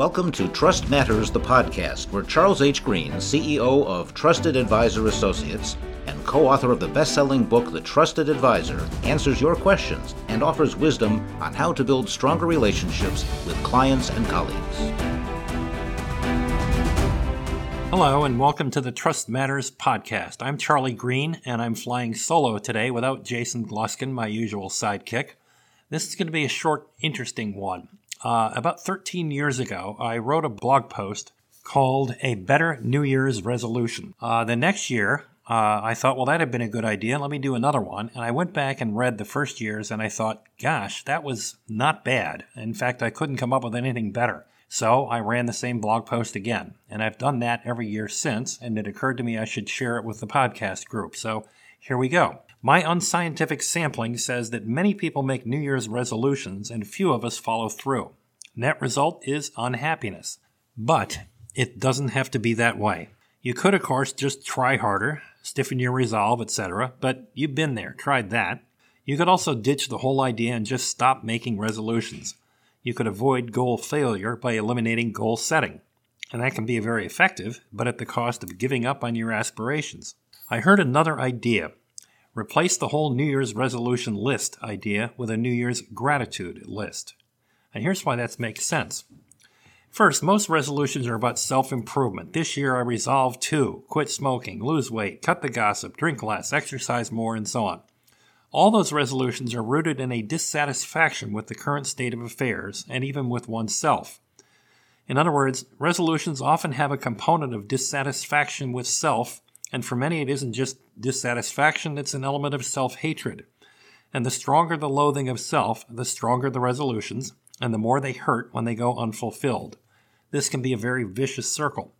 Welcome to Trust Matters, the podcast, where Charles H. Green, CEO of Trusted Advisor Associates and co author of the best selling book, The Trusted Advisor, answers your questions and offers wisdom on how to build stronger relationships with clients and colleagues. Hello, and welcome to the Trust Matters podcast. I'm Charlie Green, and I'm flying solo today without Jason Gluskin, my usual sidekick. This is going to be a short, interesting one. Uh, about 13 years ago, I wrote a blog post called A Better New Year's Resolution. Uh, the next year, uh, I thought, well, that had been a good idea. Let me do another one. And I went back and read the first year's, and I thought, gosh, that was not bad. In fact, I couldn't come up with anything better. So I ran the same blog post again. And I've done that every year since, and it occurred to me I should share it with the podcast group. So here we go. My unscientific sampling says that many people make New Year's resolutions and few of us follow through. Net result is unhappiness. But it doesn't have to be that way. You could, of course, just try harder, stiffen your resolve, etc., but you've been there, tried that. You could also ditch the whole idea and just stop making resolutions. You could avoid goal failure by eliminating goal setting. And that can be very effective, but at the cost of giving up on your aspirations. I heard another idea Replace the whole New Year's resolution list idea with a New Year's gratitude list. And here's why that makes sense. First, most resolutions are about self improvement. This year I resolved to quit smoking, lose weight, cut the gossip, drink less, exercise more, and so on. All those resolutions are rooted in a dissatisfaction with the current state of affairs and even with oneself. In other words, resolutions often have a component of dissatisfaction with self and for many, it isn't just dissatisfaction, it's an element of self hatred. And the stronger the loathing of self, the stronger the resolutions, and the more they hurt when they go unfulfilled. This can be a very vicious circle.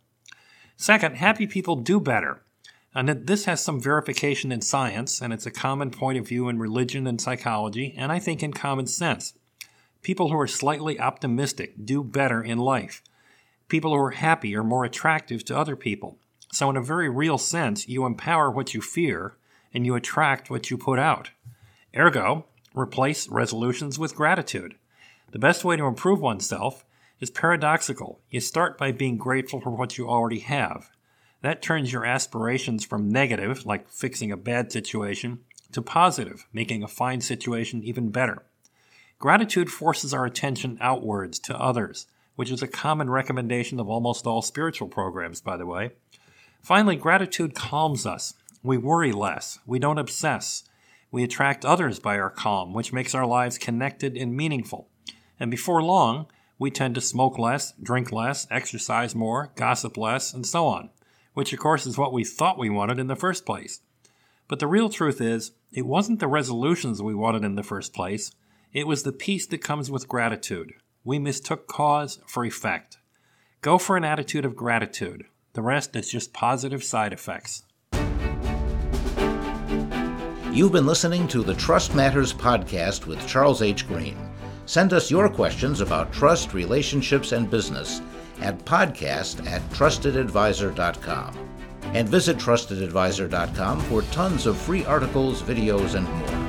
Second, happy people do better. And this has some verification in science, and it's a common point of view in religion and psychology, and I think in common sense. People who are slightly optimistic do better in life. People who are happy are more attractive to other people. So, in a very real sense, you empower what you fear and you attract what you put out. Ergo, replace resolutions with gratitude. The best way to improve oneself is paradoxical. You start by being grateful for what you already have. That turns your aspirations from negative, like fixing a bad situation, to positive, making a fine situation even better. Gratitude forces our attention outwards to others, which is a common recommendation of almost all spiritual programs, by the way. Finally, gratitude calms us. We worry less. We don't obsess. We attract others by our calm, which makes our lives connected and meaningful. And before long, we tend to smoke less, drink less, exercise more, gossip less, and so on, which of course is what we thought we wanted in the first place. But the real truth is, it wasn't the resolutions we wanted in the first place, it was the peace that comes with gratitude. We mistook cause for effect. Go for an attitude of gratitude. The rest is just positive side effects. You've been listening to the Trust Matters podcast with Charles H. Green. Send us your questions about trust, relationships, and business at podcast at trustedadvisor.com. And visit trustedadvisor.com for tons of free articles, videos, and more.